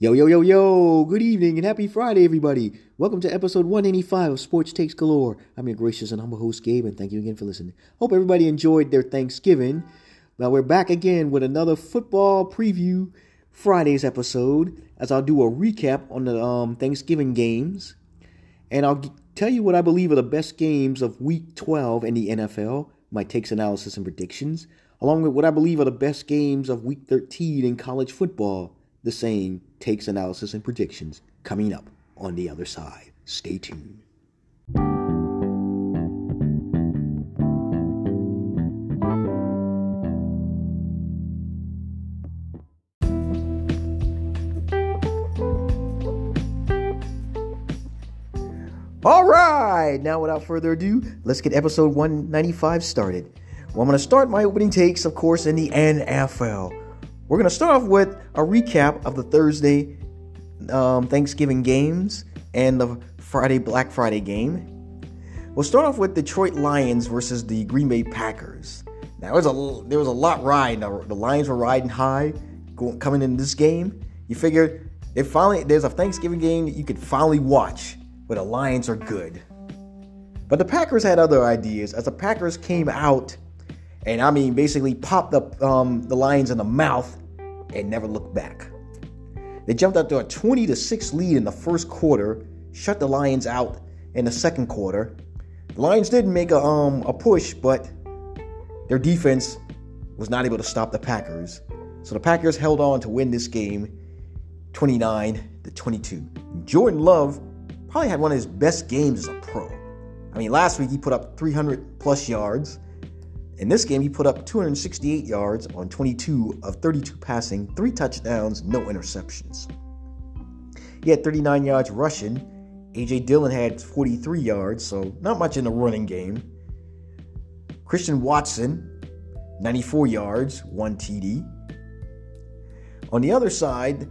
Yo, yo, yo, yo, good evening and happy Friday, everybody. Welcome to episode 185 of Sports Takes Galore. I'm your gracious and humble host, Gabe, and thank you again for listening. Hope everybody enjoyed their Thanksgiving. Now, we're back again with another football preview Friday's episode as I'll do a recap on the um, Thanksgiving games. And I'll g- tell you what I believe are the best games of week 12 in the NFL, my takes, analysis, and predictions, along with what I believe are the best games of week 13 in college football the same takes, analysis, and predictions coming up on the other side. Stay tuned. All right, now without further ado, let's get episode 195 started. Well, I'm going to start my opening takes, of course, in the NFL. We're going to start off with a recap of the Thursday um, Thanksgiving games and the Friday Black Friday game. We'll start off with Detroit Lions versus the Green Bay Packers. Now, there was a, there was a lot riding. The Lions were riding high going, coming in this game. You figure it finally there's a Thanksgiving game that you could finally watch where the Lions are good. But the Packers had other ideas as the Packers came out and I mean basically popped up um, the Lions in the mouth and never looked back. They jumped out to a 20 to 6 lead in the first quarter, shut the Lions out in the second quarter. The Lions didn't make a um, a push, but their defense was not able to stop the Packers. So the Packers held on to win this game 29 to 22. Jordan Love probably had one of his best games as a pro. I mean, last week he put up 300 plus yards. In this game, he put up 268 yards on 22 of 32 passing, three touchdowns, no interceptions. He had 39 yards rushing. AJ Dillon had 43 yards, so not much in the running game. Christian Watson, 94 yards, one TD. On the other side,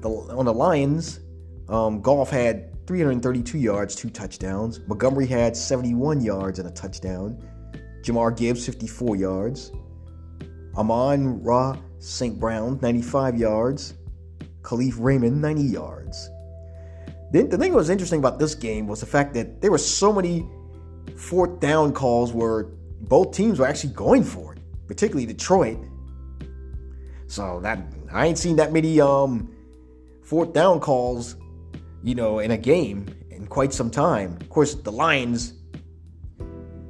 the, on the Lions, um, Goff had 332 yards, two touchdowns. Montgomery had 71 yards and a touchdown. Jahmyr Gibbs, 54 yards. Amon-Ra St. Brown, 95 yards. Kalif Raymond, 90 yards. Then the thing that was interesting about this game was the fact that there were so many fourth down calls where both teams were actually going for it, particularly Detroit. So that I ain't seen that many um, fourth down calls, you know, in a game in quite some time. Of course, the Lions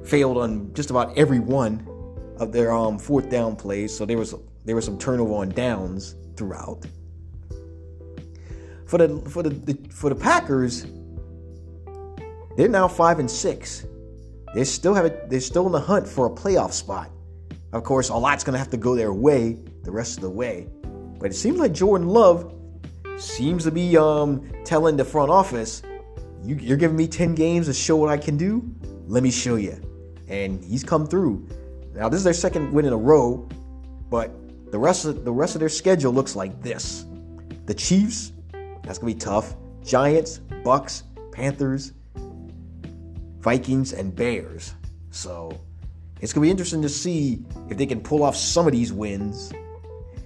failed on just about every one of their um, fourth down plays. So there was there was some turnover on downs throughout. For the for the, the for the Packers, they're now five and six. They still have it. They're still in the hunt for a playoff spot. Of course, a lot's to have to go their way the rest of the way. But it seems like Jordan Love seems to be um, telling the front office, you, "You're giving me ten games to show what I can do. Let me show you." And he's come through. Now this is their second win in a row, but the rest of the rest of their schedule looks like this: the Chiefs, that's gonna be tough. Giants, Bucks, Panthers, Vikings, and Bears. So it's gonna be interesting to see if they can pull off some of these wins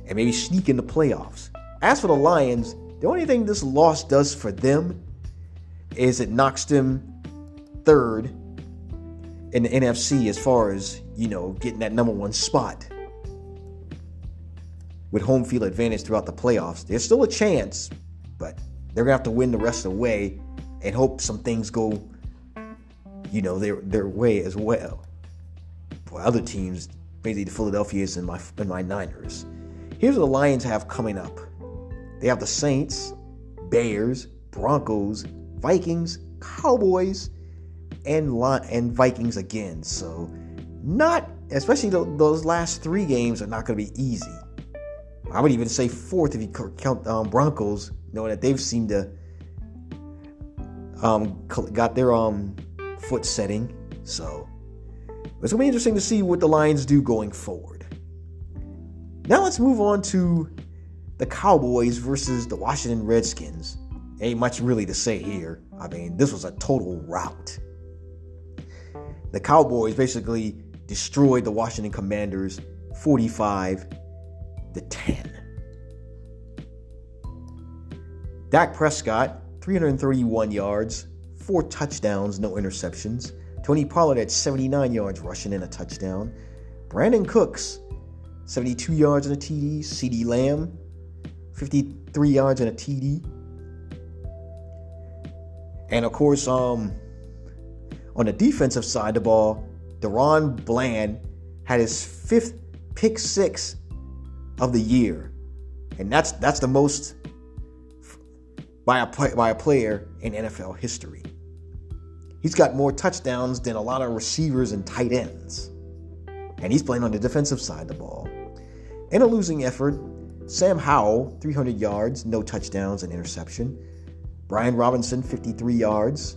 and maybe sneak in the playoffs. As for the Lions, the only thing this loss does for them is it knocks them third in the NFC as far as, you know, getting that number one spot with home field advantage throughout the playoffs. There's still a chance, but they're gonna have to win the rest of the way and hope some things go, you know, their their way as well. For other teams, basically the Philadelphia's and my and my Niners. Here's what the Lions have coming up. They have the Saints, Bears, Broncos, Vikings, Cowboys, and and Vikings again. So not especially those last three games are not going to be easy. I would even say fourth if you count um, Broncos, knowing that they've seemed to um, got their um, foot setting. So it's gonna be interesting to see what the Lions do going forward. Now let's move on to the Cowboys versus the Washington Redskins. Ain't much really to say here. I mean, this was a total rout the Cowboys basically destroyed the Washington Commanders 45 to 10. Dak Prescott, 331 yards, four touchdowns, no interceptions. Tony Pollard at 79 yards rushing and a touchdown. Brandin Cooks, 72 yards and a TD. CeeDee Lamb, 53 yards and a TD. And of course, um, on the defensive side of the ball, DaRon Bland had his fifth pick six of the year, and that's that's the most by a by a player in NFL history. He's got more touchdowns than a lot of receivers and tight ends, and he's playing on the defensive side of the ball. In a losing effort, Sam Howell 300 yards, no touchdowns, and interception. Brian Robinson 53 yards.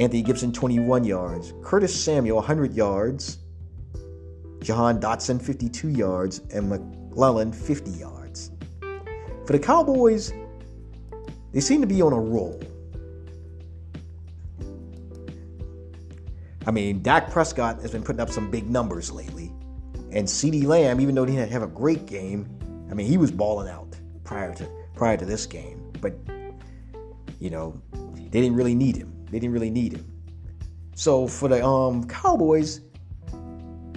Anthony Gibson 21 yards. Curtis Samuel 100 yards. Jahan Dotson 52 yards and McClellan 50 yards. For the Cowboys, they seem to be on a roll. I mean, Dak Prescott has been putting up some big numbers lately. And CeeDee Lamb, even though he didn't have a great game, I mean, he was balling out prior to prior to this game. But you know, they didn't really need him. They didn't really need him. So for the um Cowboys,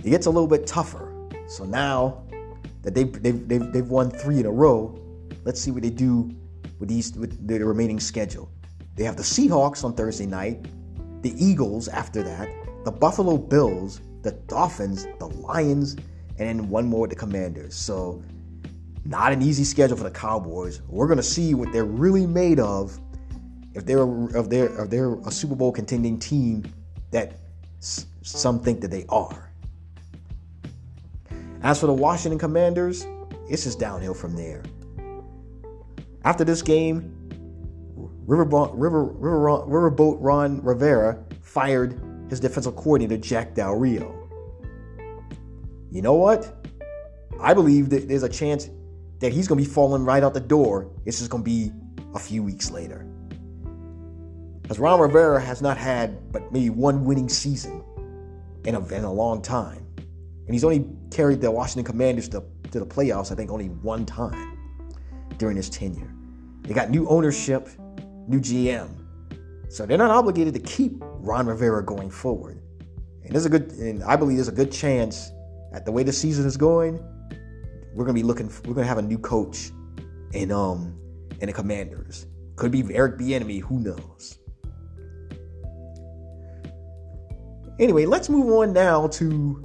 it gets a little bit tougher. So now that they've, they've, they've, they've won three in a row, let's see what they do with these with the remaining schedule. They have the Seahawks on Thursday night, the Eagles after that, the Buffalo Bills, the Dolphins, the Lions, and then one more with the Commanders. So not an easy schedule for the Cowboys. We're gonna see what they're really made of. If they're if they're if they're a Super Bowl contending team that some think that they are. As for the Washington Commanders, it's just downhill from there. After this game, River, River, Riverboat Ron Rivera fired his defensive coordinator, Jack Del Rio. You know what? I believe that there's a chance that he's going to be falling right out the door. It's just going to be a few weeks later. As Ron Rivera has not had but maybe one winning season in a, in a long time. And he's only carried the Washington Commanders to, to the playoffs, I think, only one time during his tenure. They got new ownership, new GM. So they're not obligated to keep Ron Rivera going forward. And there's a good and I believe there's a good chance at the way the season is going, we're gonna be looking we're gonna have a new coach in um in the commanders. Could be Eric Bieniemy, who knows? Anyway, let's move on now to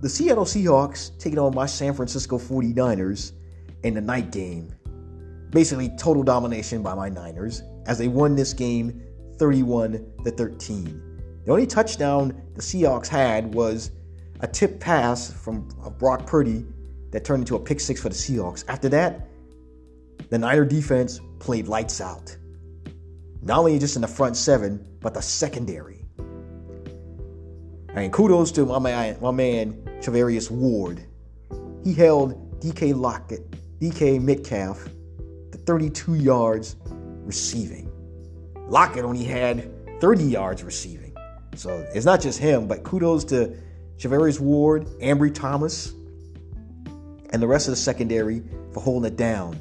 the Seattle Seahawks taking on my San Francisco 49ers in the night game. Basically, total domination by my Niners as they won this game 31 to 13. The only touchdown the Seahawks had was a tip pass from Brock Purdy that turned into a pick six for the Seahawks. After that, the Niner defense played lights out. Not only just in the front seven, but the secondary. Mean, kudos to my man, my man Charvarius Ward. He held DK Lockett, DK Metcalf to 32 yards receiving. Lockett only had 30 yards receiving. So it's not just him, but kudos to Charvarius Ward, Ambry Thomas, and the rest of the secondary for holding it down.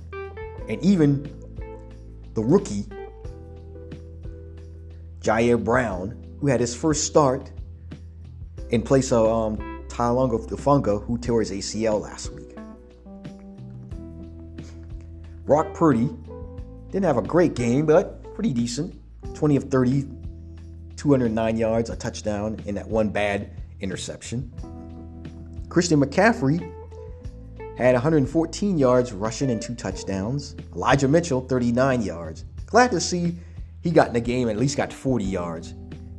And even the rookie, Ji'Ayir Brown, who had his first start in place of um, Talanoa Hufanga, who tore his ACL last week. Brock Purdy didn't have a great game, but pretty decent. 20 of 30, 209 yards, a touchdown, and that one bad interception. Christian McCaffrey had 114 yards rushing and two touchdowns. Elijah Mitchell, 39 yards. Glad to see he got in the game and at least got 40 yards.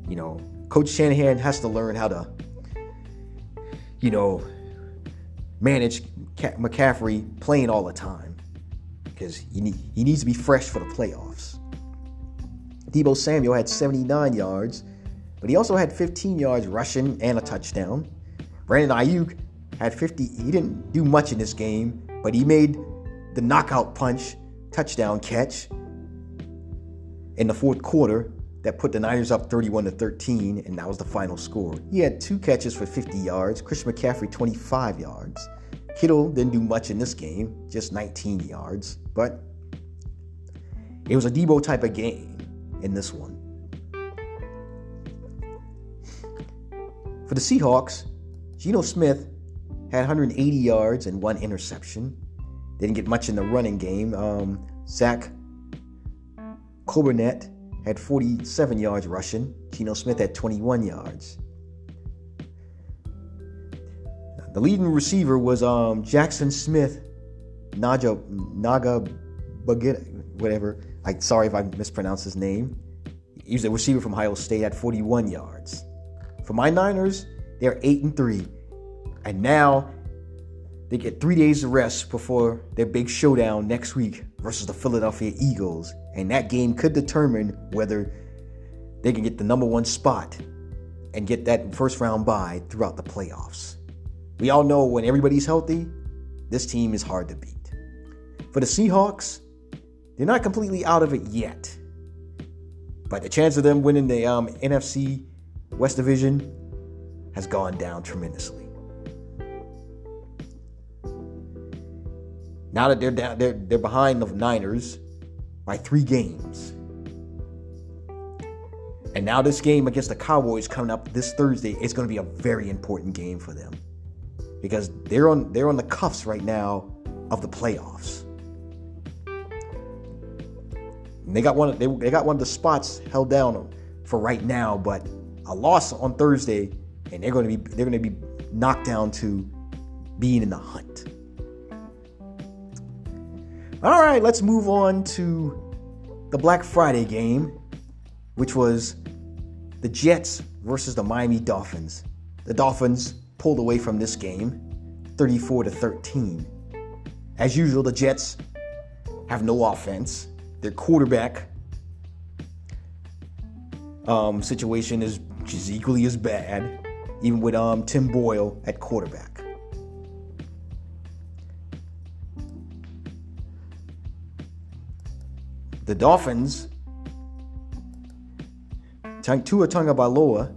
You know, Coach Shanahan has to learn how to you know, manage McCaffrey playing all the time because he, need, he needs to be fresh for the playoffs. Deebo Samuel had 79 yards, but he also had 15 yards rushing and a touchdown. Brandon Aiyuk had 50. He didn't do much in this game, but he made the knockout punch touchdown catch in the fourth quarter that put the Niners up 31 to 13, and that was the final score. He had two catches for 50 yards. Christian McCaffrey 25 yards. Kittle didn't do much in this game, just 19 yards, but it was a Deebo type of game in this one. For the Seahawks, Geno Smith had 180 yards and one interception. Didn't get much in the running game. Um, Zach Charbonnet had 47 yards rushing. Geno Smith had 21 yards. The leading receiver was um, Jaxon Smith, Naja Naga Baget, whatever. I sorry if I mispronounced his name. He was a receiver from Ohio State at 41 yards. For my Niners, they're eight and three, and now they get three days of rest before their big showdown next week versus the Philadelphia Eagles, and that game could determine whether they can get the number one spot and get that first round bye throughout the playoffs. We all know when everybody's healthy, this team is hard to beat. For the Seahawks, they're not completely out of it yet. But the chance of them winning the um, NFC West Division has gone down tremendously. Now that they're down, they're, they're behind the Niners by three games. And now this game against the Cowboys coming up this Thursday is going to be a very important game for them because they're on they're on the cuffs right now of the playoffs. And they got one they, they got one of the spots held down for right now, but a loss on Thursday and they're going to be they're going to be knocked down to being in the hunt. All right, let's move on to the Black Friday game, which was the Jets versus the Miami Dolphins. The Dolphins pulled away from this game 34 to 13. As usual, the Jets have no offense. Their quarterback um, situation is equally as bad, even with um, Tim Boyle at quarterback. The Dolphins, Tua Tagovailoa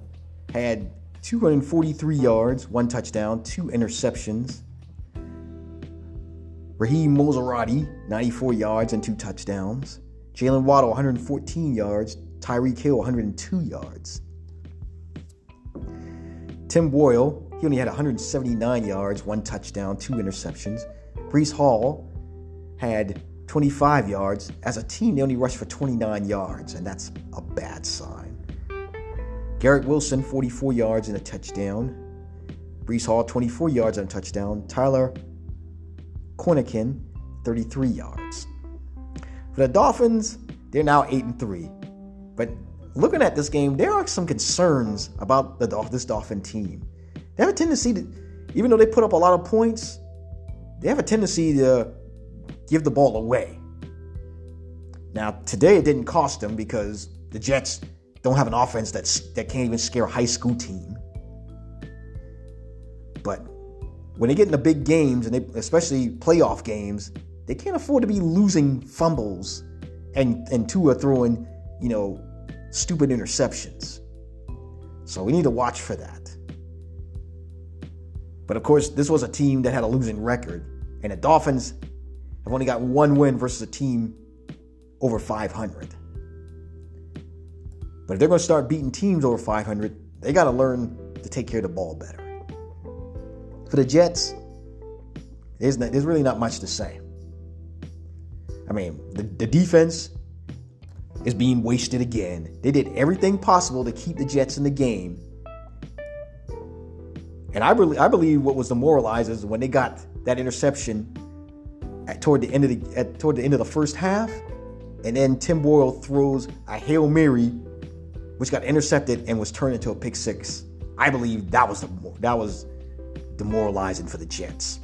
had 243 yards, one touchdown, two interceptions. Raheem Mostert, 94 yards and two touchdowns. Jaylen Waddle, 114 yards. Tyreek Hill, 102 yards. Tim Boyle, he only had 179 yards, one touchdown, two interceptions. Breece Hall had 25 yards. As a team, they only rushed for 29 yards, and that's a bad sign. Garrett Wilson, 44 yards and a touchdown. Breece Hall, 24 yards and a touchdown. Tyler Conklin, 33 yards. For the Dolphins, they're now 8 and 3. But looking at this game, there are some concerns about the, this Dolphin team. They have a tendency to, even though they put up a lot of points, they have a tendency to give the ball away. Now, today it didn't cost them because the Jets don't have an offense that's that can't even scare a high school team. But when they get into big games and they, especially playoff games, they can't afford to be losing fumbles and and Tua throwing, you know, stupid interceptions. So we need to watch for that. But of course, this was a team that had a losing record, and the Dolphins have only got one win versus a team over 500. But if they're going to start beating teams over 500, they got to learn to take care of the ball better. For the Jets, there's, not, there's really not much to say. I mean, the, the defense is being wasted again. They did everything possible to keep the Jets in the game. And I really, I believe what was demoralizing is when they got that interception at, toward the end of the at, toward the end of the first half, and then Tim Boyle throws a hail mary which got intercepted and was turned into a pick six. I believe that was the, that was demoralizing for the Jets.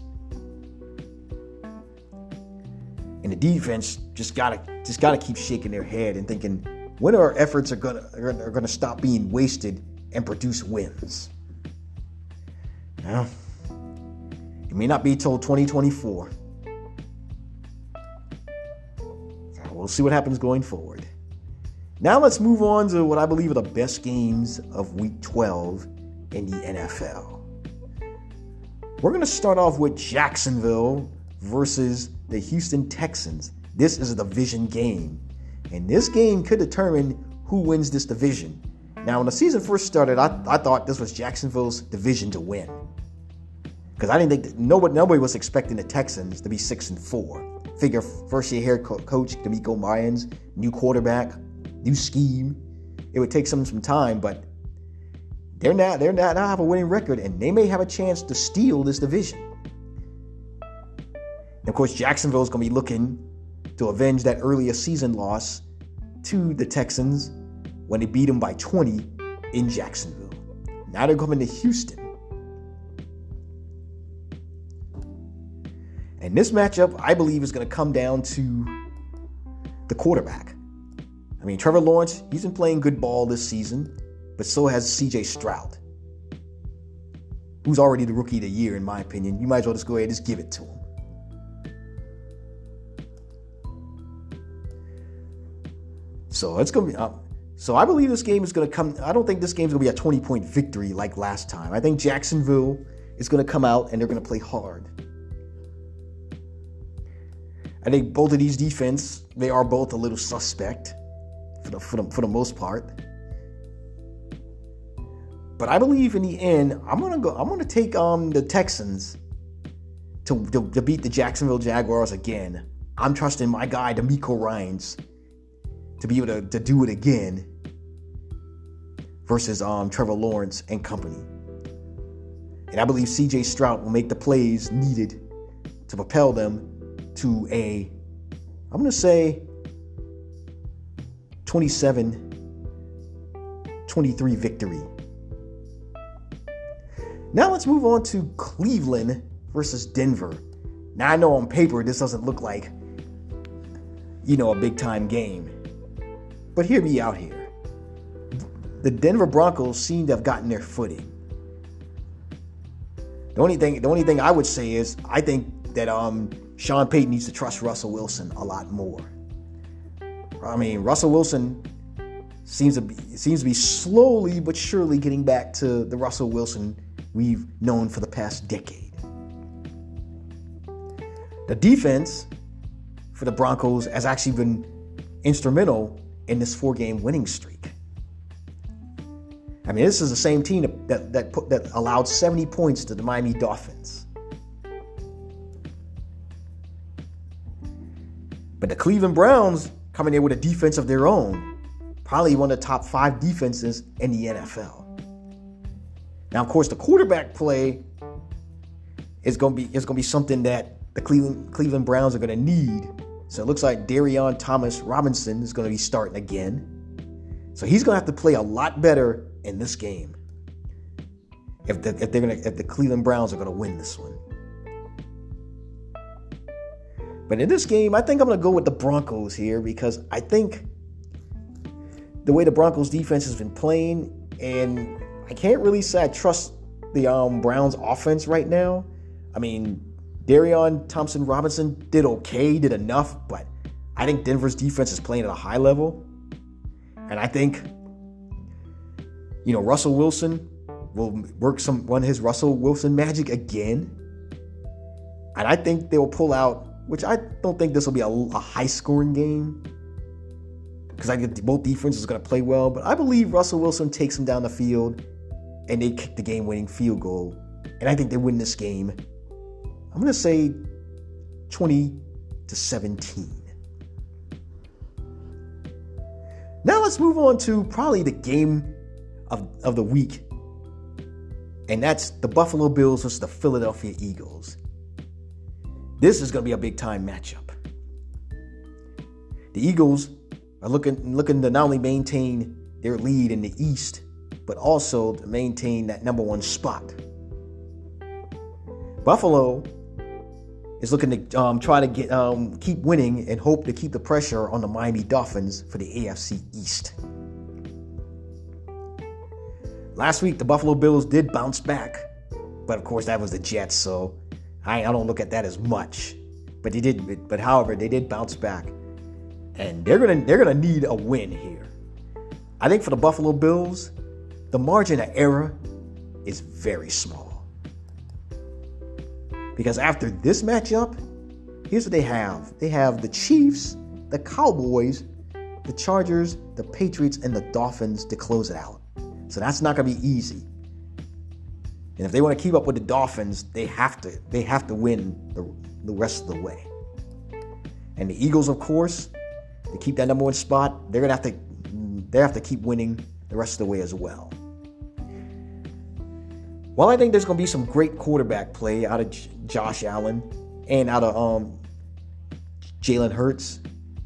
And the defense just gotta just gotta keep shaking their head and thinking when our efforts are gonna are gonna stop being wasted and produce wins. Now, it may not be till 2024. We'll see what happens going forward. Now let's move on to what I believe are the best games of week 12 in the NFL. We're going to start off with Jacksonville versus the Houston Texans. This is a division game, and this game could determine who wins this division. Now, when the season first started, I, I thought this was Jacksonville's division to win because I didn't think nobody nobody was expecting the Texans to be six and four. Figure first year head coach DeMeco Ryans, new quarterback, new scheme. It would take some some time, but they're not they're not now have a winning record, and they may have a chance to steal this division. And of course, Jacksonville is going to be looking to avenge that earlier season loss to the Texans when they beat them by 20 in Jacksonville. Now they're coming to Houston. And this matchup, I believe, is going to come down to the quarterback. I mean, Trevor Lawrence, he's been playing good ball this season but so has CJ Stroud, who's already the rookie of the year, in my opinion. You might as well just go ahead and just give it to him. So it's gonna be. Uh, so I believe this game is gonna come. I don't think this game is gonna be a 20 point victory like last time. I think Jacksonville is gonna come out and they're gonna play hard. I think both of these defense they are both a little suspect for the for the, for the most part. But I believe in the end, I'm gonna go. I'm gonna take um the Texans to, to, to beat the Jacksonville Jaguars again. I'm trusting my guy DeMeco Ryans to be able to, to do it again versus um Trevor Lawrence and company. And I believe CJ Stroud will make the plays needed to propel them to a I'm gonna say 27 23 victory now let's move on to Cleveland versus Denver. Now I know on paper this doesn't look like, you know, a big time game. But hear me out here. The Denver Broncos seem to have gotten their footing. The only thing, the only thing I would say is I think that um, Sean Payton needs to trust Russell Wilson a lot more. I mean, Russell Wilson seems to be seems to be slowly but surely getting back to the Russell Wilson we've known for the past decade. The defense for the Broncos has actually been instrumental in this four-game winning streak. I mean, this is the same team that that put, that allowed 70 points to the Miami Dolphins. But the Cleveland Browns coming in with a defense of their own, probably one of the top five defenses in the NFL. Now, of course, the quarterback play is going to be is going to be something that the Cleveland Cleveland Browns are going to need. So it looks like Dorian Thomas Robinson is going to be starting again. So he's going to have to play a lot better in this game. If, the, if they're going to if the Cleveland Browns are going to win this one. But in this game, I think I'm going to go with the Broncos here because I think the way the Broncos defense has been playing and I can't really say I trust the um, Browns offense right now. I mean, Dorian Thompson Robinson did okay, did enough, but I think Denver's defense is playing at a high level. And I think, you know, Russell Wilson will work some run his Russell Wilson magic again. And I think they will pull out, which I don't think this will be a, a high scoring game because I think both defenses are going to play well. But I believe Russell Wilson takes him down the field and they kick the game winning field goal. And I think they win this game. I'm going to say 20 to 17. Now let's move on to probably the game of, of the week. And that's the Buffalo Bills versus the Philadelphia Eagles. This is going to be a big time matchup. The Eagles are looking looking to not only maintain their lead in the East, but also to maintain that number one spot. Buffalo is looking to um, try to get um, keep winning and hope to keep the pressure on the Miami Dolphins for the AFC East. Last week, the Buffalo Bills did bounce back, but of course that was the Jets, so I, I don't look at that as much. But they did, but however, they did bounce back, and they're gonna they're gonna need a win here. I think for the Buffalo Bills, the margin of error is very small. Because after this matchup, here's what they have they have the Chiefs, the Cowboys, the Chargers, the Patriots, and the Dolphins to close it out. So that's not to be easy. And if they want to keep up with the Dolphins, they have to they have to win the, the rest of the way. And the Eagles, of course, to keep that number one spot, they're gonna have to they have to keep winning the rest of the way as well. While I think there's gonna be some great quarterback play out of J- Josh Allen and out of um, Jalen Hurts,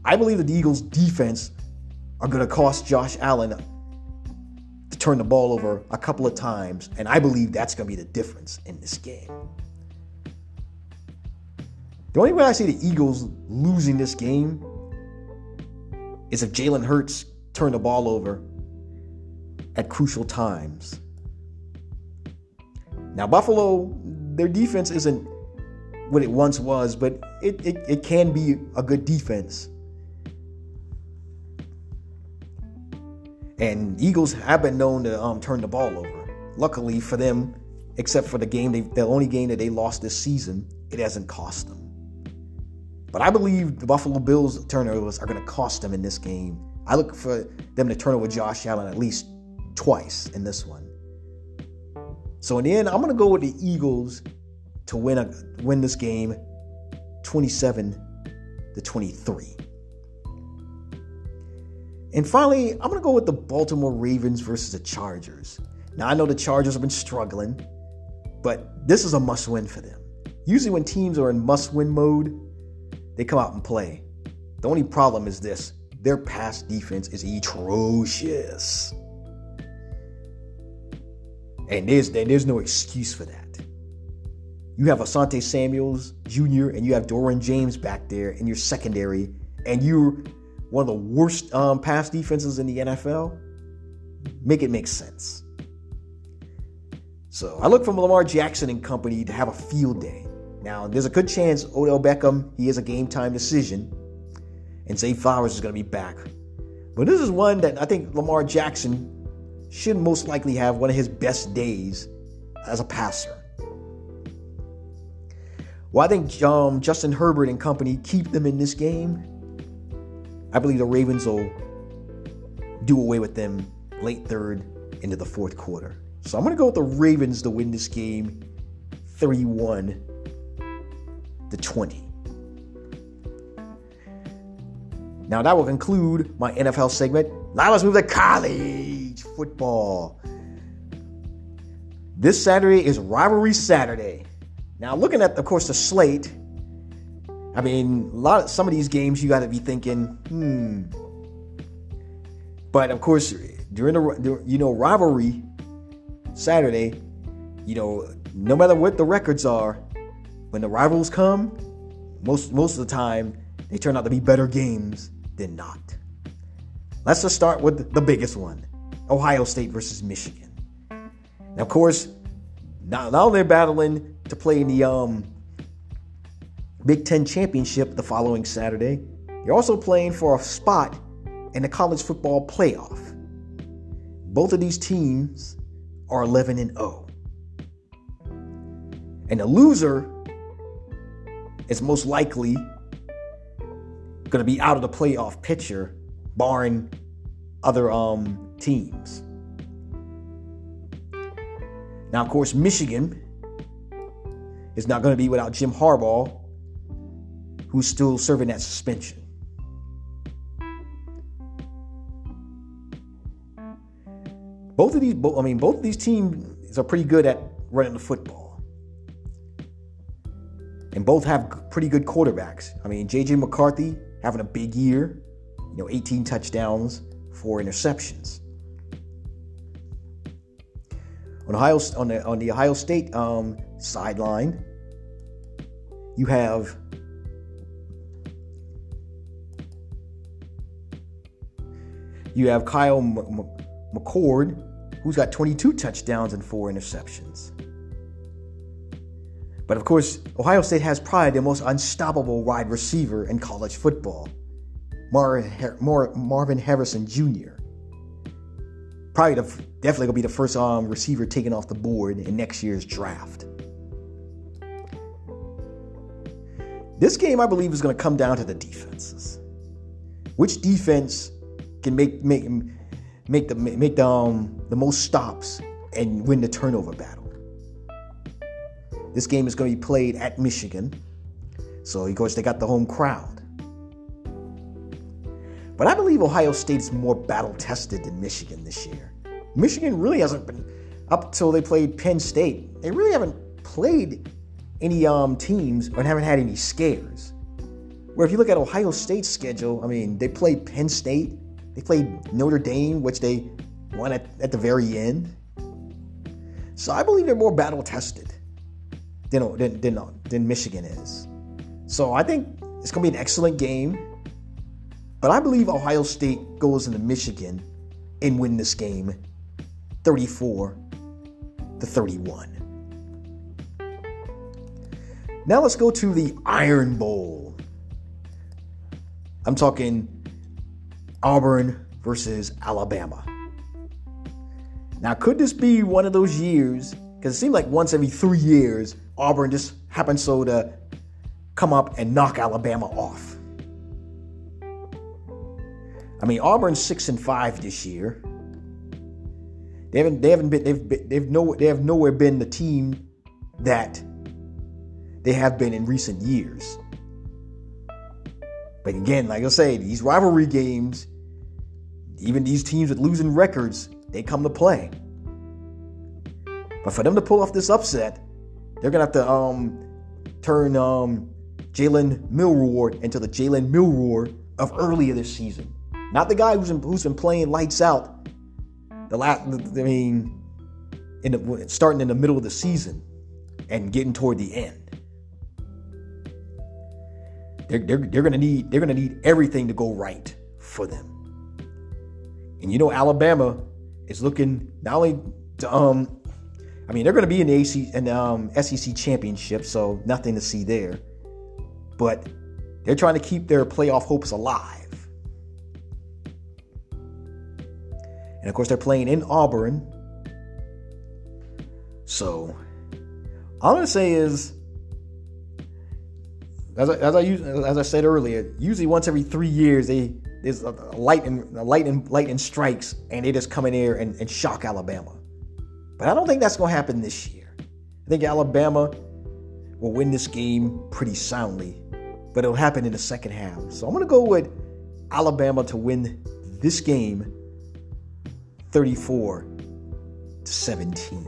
I believe that the Eagles' defense are gonna cost Josh Allen turn the ball over a couple of times, and I believe that's gonna be the difference in this game. The only way I see the Eagles losing this game is if Jalen Hurts turned the ball over at crucial times. Now, Buffalo, their defense isn't what it once was, but it, it, it can be a good defense. And Eagles have been known to um, turn the ball over. Luckily for them, except for the game, they, the only game that they lost this season, it hasn't cost them. But I believe the Buffalo Bills turnovers are going to cost them in this game. I look for them to turn over Josh Allen at least twice in this one. So in the end, I'm going to go with the Eagles to win a, win this game 27 to 23. And finally, I'm going to go with the Baltimore Ravens versus the Chargers. Now, I know the Chargers have been struggling, but this is a must win for them. Usually, when teams are in must win mode, they come out and play. The only problem is this their pass defense is atrocious. And there's, there's no excuse for that. You have Asante Samuels Jr. and you have Derwin James back there in your secondary, and you're one of the worst um, pass defenses in the NFL. Make it make sense. So I look for Lamar Jackson and company to have a field day. Now, there's a good chance Odell Beckham, he is a game time decision, and Zay Flowers is going to be back. But this is one that I think Lamar Jackson should most likely have one of his best days as a passer. Well, I think um, Justin Herbert and company keep them in this game. I believe the Ravens will do away with them late third into the fourth quarter. So I'm going to go with the Ravens to win this game 31 the 20. Now, that will conclude my NFL segment. Now, let's move to college football. This Saturday is Rivalry Saturday. Now, looking at, of course, the slate, I mean, a lot of some of these games you got to be thinking, hmm. But of course, during the you know rivalry Saturday, you know, no matter what the records are, when the rivals come, most most of the time they turn out to be better games than not. Let's just start with the biggest one: Ohio State versus Michigan. Now, of course, now, now they're battling to play in the um, Big Ten championship the following Saturday. You're also playing for a spot in the college football playoff. Both of these teams are 11 and 0. And the loser is most likely going to be out of the playoff picture, barring other um, teams. Now, of course, Michigan is not going to be without Jim Harbaugh, who's still serving that suspension. Both of these, I mean, both of these teams are pretty good at running the football and both have pretty good quarterbacks. I mean, JJ McCarthy having a big year, you know, 18 touchdowns, four interceptions. On Ohio on the on the Ohio State um, sideline, you have you have Kyle M- M- McCord, who's got 22 touchdowns and four interceptions. But of course, Ohio State has probably the most unstoppable wide receiver in college football, Marvin Harrison Jr. Probably the, definitely gonna be the first um, receiver taken off the board in next year's draft. This game, I believe, is going to come down to the defenses. Which defense can make make make the make the um, the most stops and win the turnover battle? This game is going to be played at Michigan, so of course they got the home crowd. But I believe Ohio State is more battle tested than Michigan this year. Michigan really hasn't been up until they played Penn State. They really haven't played any um, teams or haven't had any scares. Where if you look at Ohio State's schedule, I mean, they played Penn State, they played Notre Dame, which they won at, at the very end. So I believe they're more battle tested than, than, than, than Michigan is. So I think it's going to be an excellent game. But I believe Ohio State goes into Michigan and win this game 34 to 31. Now let's go to the Iron Bowl. I'm talking Auburn versus Alabama. Now, could this be one of those years? Because it seemed like once every three years, Auburn just happens so to come up and knock Alabama off. I mean, Auburn's six and five this year. They haven't, they haven't been, they've, been, they've no, they have nowhere been the team that they have been in recent years. But again, like I say, these rivalry games, even these teams with losing records, they come to play. But for them to pull off this upset, they're gonna have to um, turn um, Jalen Milroe into the Jalen Milroe of earlier this season. Not the guy who's been, who's been playing lights out. The last, I mean, in the, starting in the middle of the season and getting toward the end. They're, they're, they're gonna need they're gonna need everything to go right for them. And you know Alabama is looking not only to, um I mean they're gonna be in the AC and um, SEC championship, so nothing to see there. But they're trying to keep their playoff hopes alive. And of course they're playing in Auburn. So all I'm gonna say is as I, as I as I said earlier, usually once every three years they there's a lightning a lightning lightning strikes and they just come in here and, and shock Alabama. But I don't think that's going to happen this year. I think Alabama will win this game pretty soundly, but it'll happen in the second half. So I'm going to go with Alabama to win this game 34 to 17.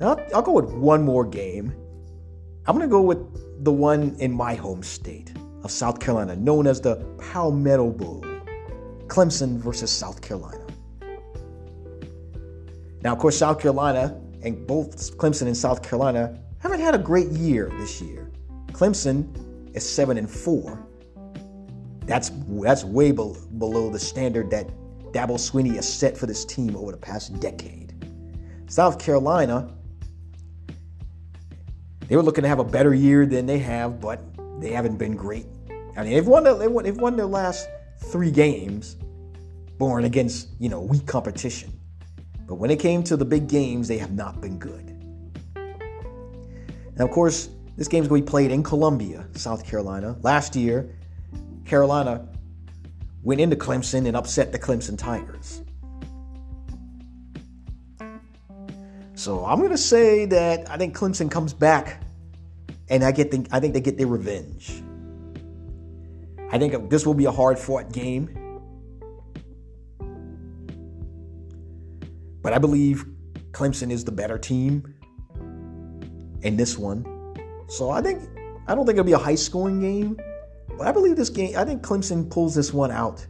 Now I'll, I'll go with one more game I'm going to go with the one in my home state of South Carolina, known as the Palmetto Bowl Clemson versus South Carolina. Now, of course, South Carolina and both Clemson and South Carolina haven't had a great year this year. Clemson is 7 and 4. That's that's way below the standard that Dabo Swinney has set for this team over the past decade. South Carolina they were looking to have a better year than they have, but they haven't been great. I mean, they've won, they've they've won their last three games, born against you know weak competition. But when it came to the big games, they have not been good. Now, of course, this game is going to be played in Columbia, South Carolina. Last year, Carolina went into Clemson and upset the Clemson Tigers. So I'm going to say that I think Clemson comes back, and I get the, I think they get their revenge. I think this will be a hard fought game, but I believe Clemson is the better team in this one. So I think I don't think it'll be a high scoring game, but I believe this game. I think Clemson pulls this one out.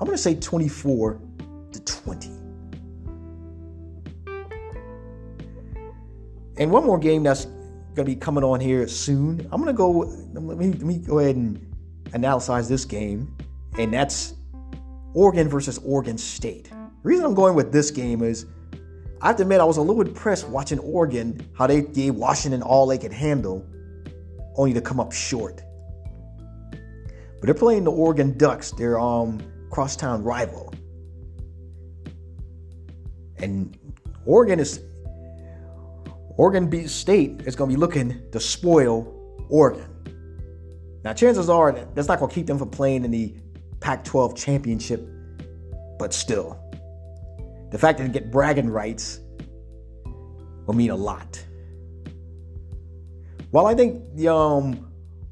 I'm going to say 24 to 20. And one more game that's going to be coming on here soon. I'm going to go. Let me, let me go ahead and analyze this game, and that's Oregon versus Oregon State. The reason I'm going with this game is I have to admit I was a little impressed watching Oregon how they gave Washington all they could handle, only to come up short. But they're playing the Oregon Ducks, their um crosstown rival. And Oregon is Oregon State is going to be looking to spoil Oregon. Now, chances are that's not going to keep them from playing in the Pac 12 championship, but still, the fact that they get bragging rights will mean a lot. While I think um,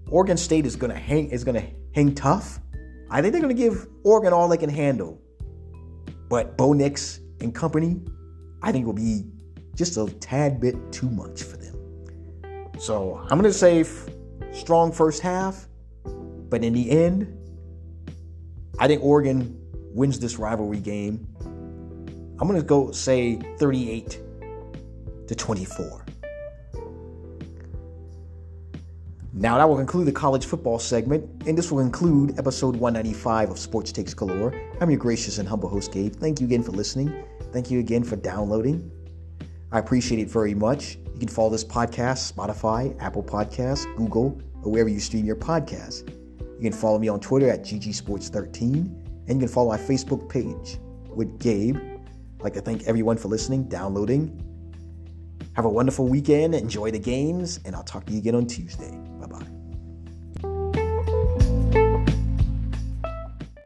Oregon State is going to hang is going to hang tough, I think they're going to give Oregon all they can handle. But Bo Nix and company, I think will be just a tad bit too much for them. So I'm going to say strong first half, but in the end, I think Oregon wins this rivalry game. I'm going to go say 38 to 24. Now, that will conclude the college football segment, and this will conclude episode 195 of Sports Takes Galore. I'm your gracious and humble host, Gabe. Thank you again for listening. Thank you again for downloading. I appreciate it very much. You can follow this podcast, Spotify, Apple Podcasts, Google, or wherever you stream your podcasts. You can follow me on Twitter at GGSports13, and you can follow my Facebook page with Gabe. I'd like to thank everyone for listening, downloading. Have a wonderful weekend, enjoy the games, and I'll talk to you again on Tuesday.